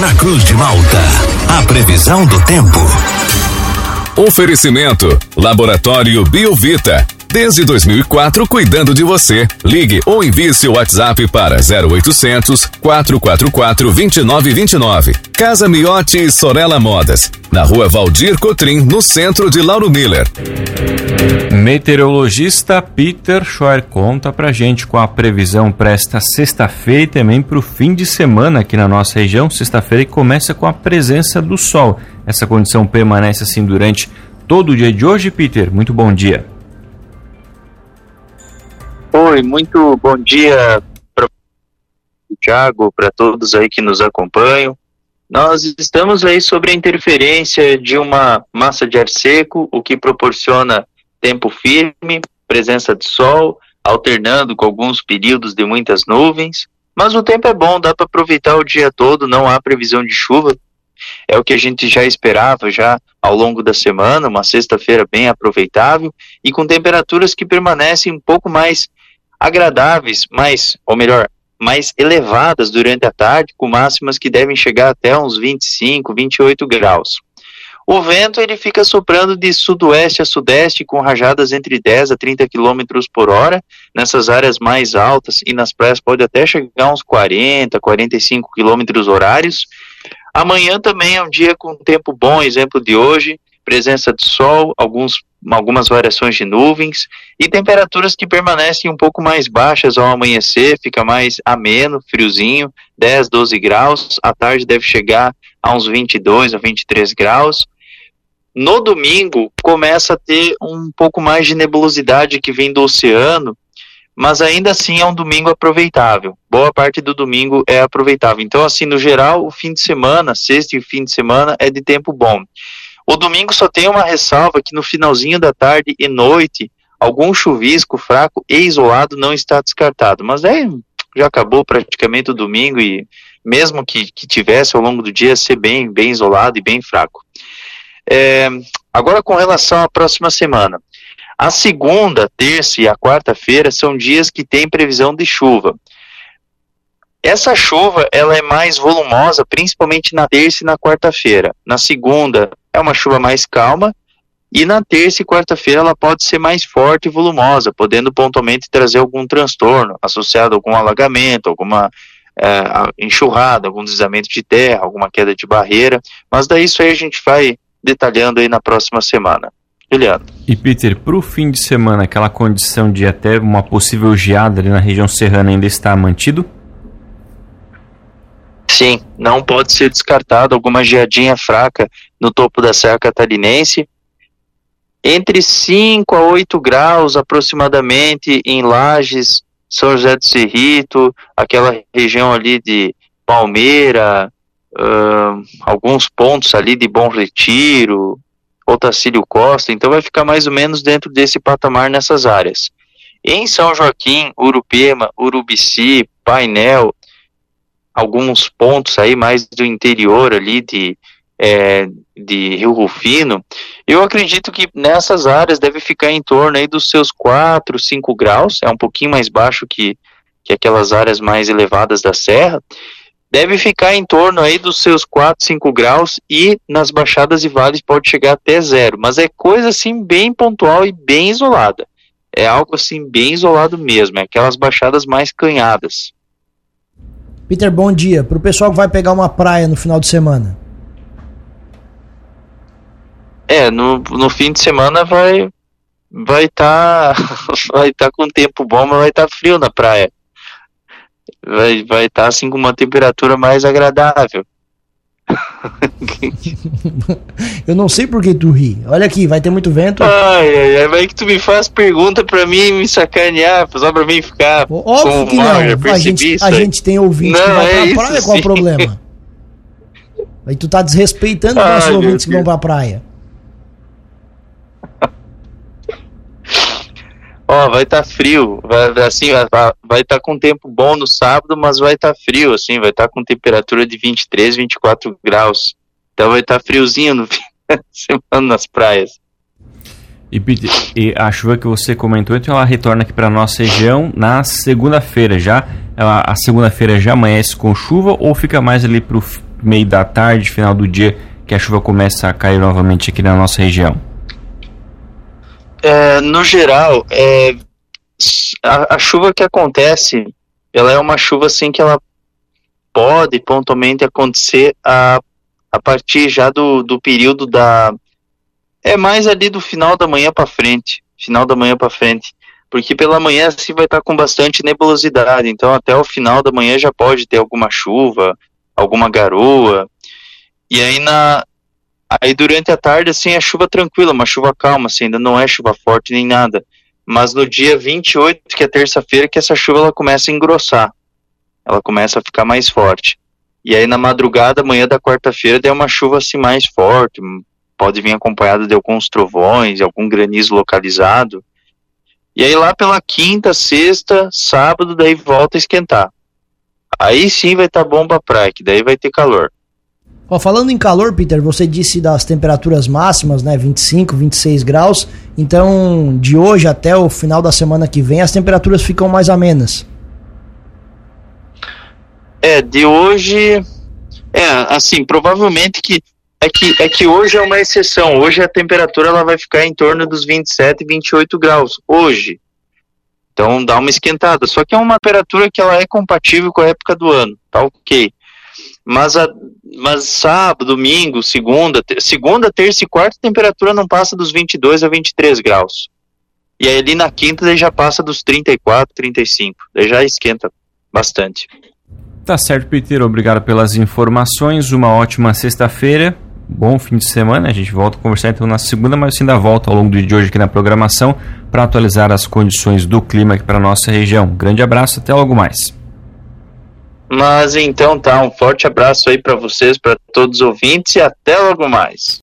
na Cruz de Malta. A previsão do tempo. Oferecimento: Laboratório Biovita. Desde 2004, cuidando de você. Ligue ou envie seu WhatsApp para 0800 444 2929. Casa Miotti e Sorella Modas. Na rua Valdir Cotrim, no centro de Lauro Miller. Meteorologista Peter Schor conta pra gente com a previsão para esta sexta-feira e também para o fim de semana aqui na nossa região. Sexta-feira que começa com a presença do sol. Essa condição permanece assim durante todo o dia de hoje, Peter. Muito bom dia. Oi, muito bom dia para o Thiago, para todos aí que nos acompanham. Nós estamos aí sobre a interferência de uma massa de ar seco, o que proporciona tempo firme, presença de sol, alternando com alguns períodos de muitas nuvens. Mas o tempo é bom, dá para aproveitar o dia todo, não há previsão de chuva. É o que a gente já esperava já ao longo da semana, uma sexta-feira bem aproveitável e com temperaturas que permanecem um pouco mais agradáveis, mais, ou melhor, mais elevadas durante a tarde, com máximas que devem chegar até uns 25, 28 graus. O vento ele fica soprando de sudoeste a sudeste com rajadas entre 10 a 30 km por hora nessas áreas mais altas e nas praias pode até chegar uns 40, 45 km horários. Amanhã também é um dia com tempo bom, exemplo de hoje, presença de sol, alguns, algumas variações de nuvens e temperaturas que permanecem um pouco mais baixas ao amanhecer, fica mais ameno, friozinho, 10, 12 graus, à tarde deve chegar a uns 22 a 23 graus. No domingo começa a ter um pouco mais de nebulosidade que vem do oceano, mas ainda assim é um domingo aproveitável. Boa parte do domingo é aproveitável. Então, assim, no geral, o fim de semana, sexta e fim de semana, é de tempo bom. O domingo só tem uma ressalva que no finalzinho da tarde e noite, algum chuvisco fraco e isolado não está descartado. Mas é, já acabou praticamente o domingo e mesmo que, que tivesse ao longo do dia, ser bem, bem isolado e bem fraco. É, agora com relação à próxima semana. A segunda, terça e a quarta-feira são dias que tem previsão de chuva. Essa chuva ela é mais volumosa, principalmente na terça e na quarta-feira. Na segunda é uma chuva mais calma e na terça e quarta-feira ela pode ser mais forte e volumosa, podendo pontualmente trazer algum transtorno associado a algum alagamento, alguma é, enxurrada, algum deslizamento de terra, alguma queda de barreira. Mas daí isso aí a gente vai detalhando aí na próxima semana. Juliano. E Peter, para o fim de semana, aquela condição de até uma possível geada ali na região serrana ainda está mantido? Sim, não pode ser descartado alguma geadinha fraca no topo da Serra Catarinense. Entre 5 a 8 graus aproximadamente em Lages, São José do Cerrito, aquela região ali de Palmeira, uh, alguns pontos ali de Bom Retiro, Otacílio Costa, então vai ficar mais ou menos dentro desse patamar nessas áreas. Em São Joaquim, Urupema, Urubici, Painel, alguns pontos aí mais do interior ali de, é, de Rio Rufino, eu acredito que nessas áreas deve ficar em torno aí dos seus 4, 5 graus, é um pouquinho mais baixo que, que aquelas áreas mais elevadas da serra, deve ficar em torno aí dos seus 4, 5 graus e nas baixadas e vales pode chegar até zero, mas é coisa assim bem pontual e bem isolada. É algo assim bem isolado mesmo, é aquelas baixadas mais canhadas. Peter, bom dia. Para o pessoal que vai pegar uma praia no final de semana. É, no, no fim de semana vai vai estar tá, vai tá com tempo bom, mas vai estar tá frio na praia. Vai vai estar tá, assim com uma temperatura mais agradável. eu não sei por que tu ri. Olha aqui, vai ter muito vento. Ai, ai, ai, vai que tu me faz pergunta pra mim me sacanear, só pra mim ficar. Óbvio que não. A gente, a gente tem ouvinte não, que vai é pra praia, qual é o problema? Aí tu tá desrespeitando os nossos ouvintes que vão pra praia. Ó, vai estar tá frio, vai, assim, vai estar tá com tempo bom no sábado, mas vai estar tá frio, assim, vai estar tá com temperatura de 23, 24 graus. Então vai estar tá friozinho no fim da semana nas praias. E, e, a chuva que você comentou, então ela retorna aqui para nossa região na segunda-feira já. Ela, a segunda-feira já amanhece com chuva ou fica mais ali para meio da tarde, final do dia, que a chuva começa a cair novamente aqui na nossa região? É, no geral, é, a, a, chuva que acontece, ela é uma chuva assim que ela pode pontualmente acontecer a, a partir já do, do período da é mais ali do final da manhã para frente, final da manhã para frente, porque pela manhã assim vai estar com bastante nebulosidade, então até o final da manhã já pode ter alguma chuva, alguma garoa. E aí na aí durante a tarde assim a chuva tranquila, uma chuva calma, assim, ainda não é chuva forte nem nada. Mas no dia 28, que é terça-feira, que essa chuva ela começa a engrossar. Ela começa a ficar mais forte. E aí na madrugada, amanhã da quarta-feira, deu uma chuva assim mais forte, pode vir acompanhada de alguns trovões, algum granizo localizado. E aí lá pela quinta, sexta, sábado, daí volta a esquentar. Aí sim vai estar tá bom pra praia, que daí vai ter calor. Ó, falando em calor, Peter, você disse das temperaturas máximas, né? 25, 26 graus. Então, de hoje até o final da semana que vem, as temperaturas ficam mais amenas. É, de hoje. É, assim, provavelmente que. É que, é que hoje é uma exceção. Hoje a temperatura ela vai ficar em torno dos 27, 28 graus. Hoje. Então dá uma esquentada. Só que é uma temperatura que ela é compatível com a época do ano. Tá ok. Mas, a, mas sábado, domingo, segunda, ter, segunda, terça e quarta, a temperatura não passa dos 22 a 23 graus. E aí ali na quinta já passa dos 34, 35. Daí já esquenta bastante. Tá certo, Peter. Obrigado pelas informações. Uma ótima sexta-feira. Bom fim de semana. A gente volta a conversar então na segunda, mas ainda volta ao longo do dia de hoje aqui na programação para atualizar as condições do clima aqui para nossa região. Grande abraço, até logo mais. Mas então tá, um forte abraço aí para vocês, para todos os ouvintes e até logo mais.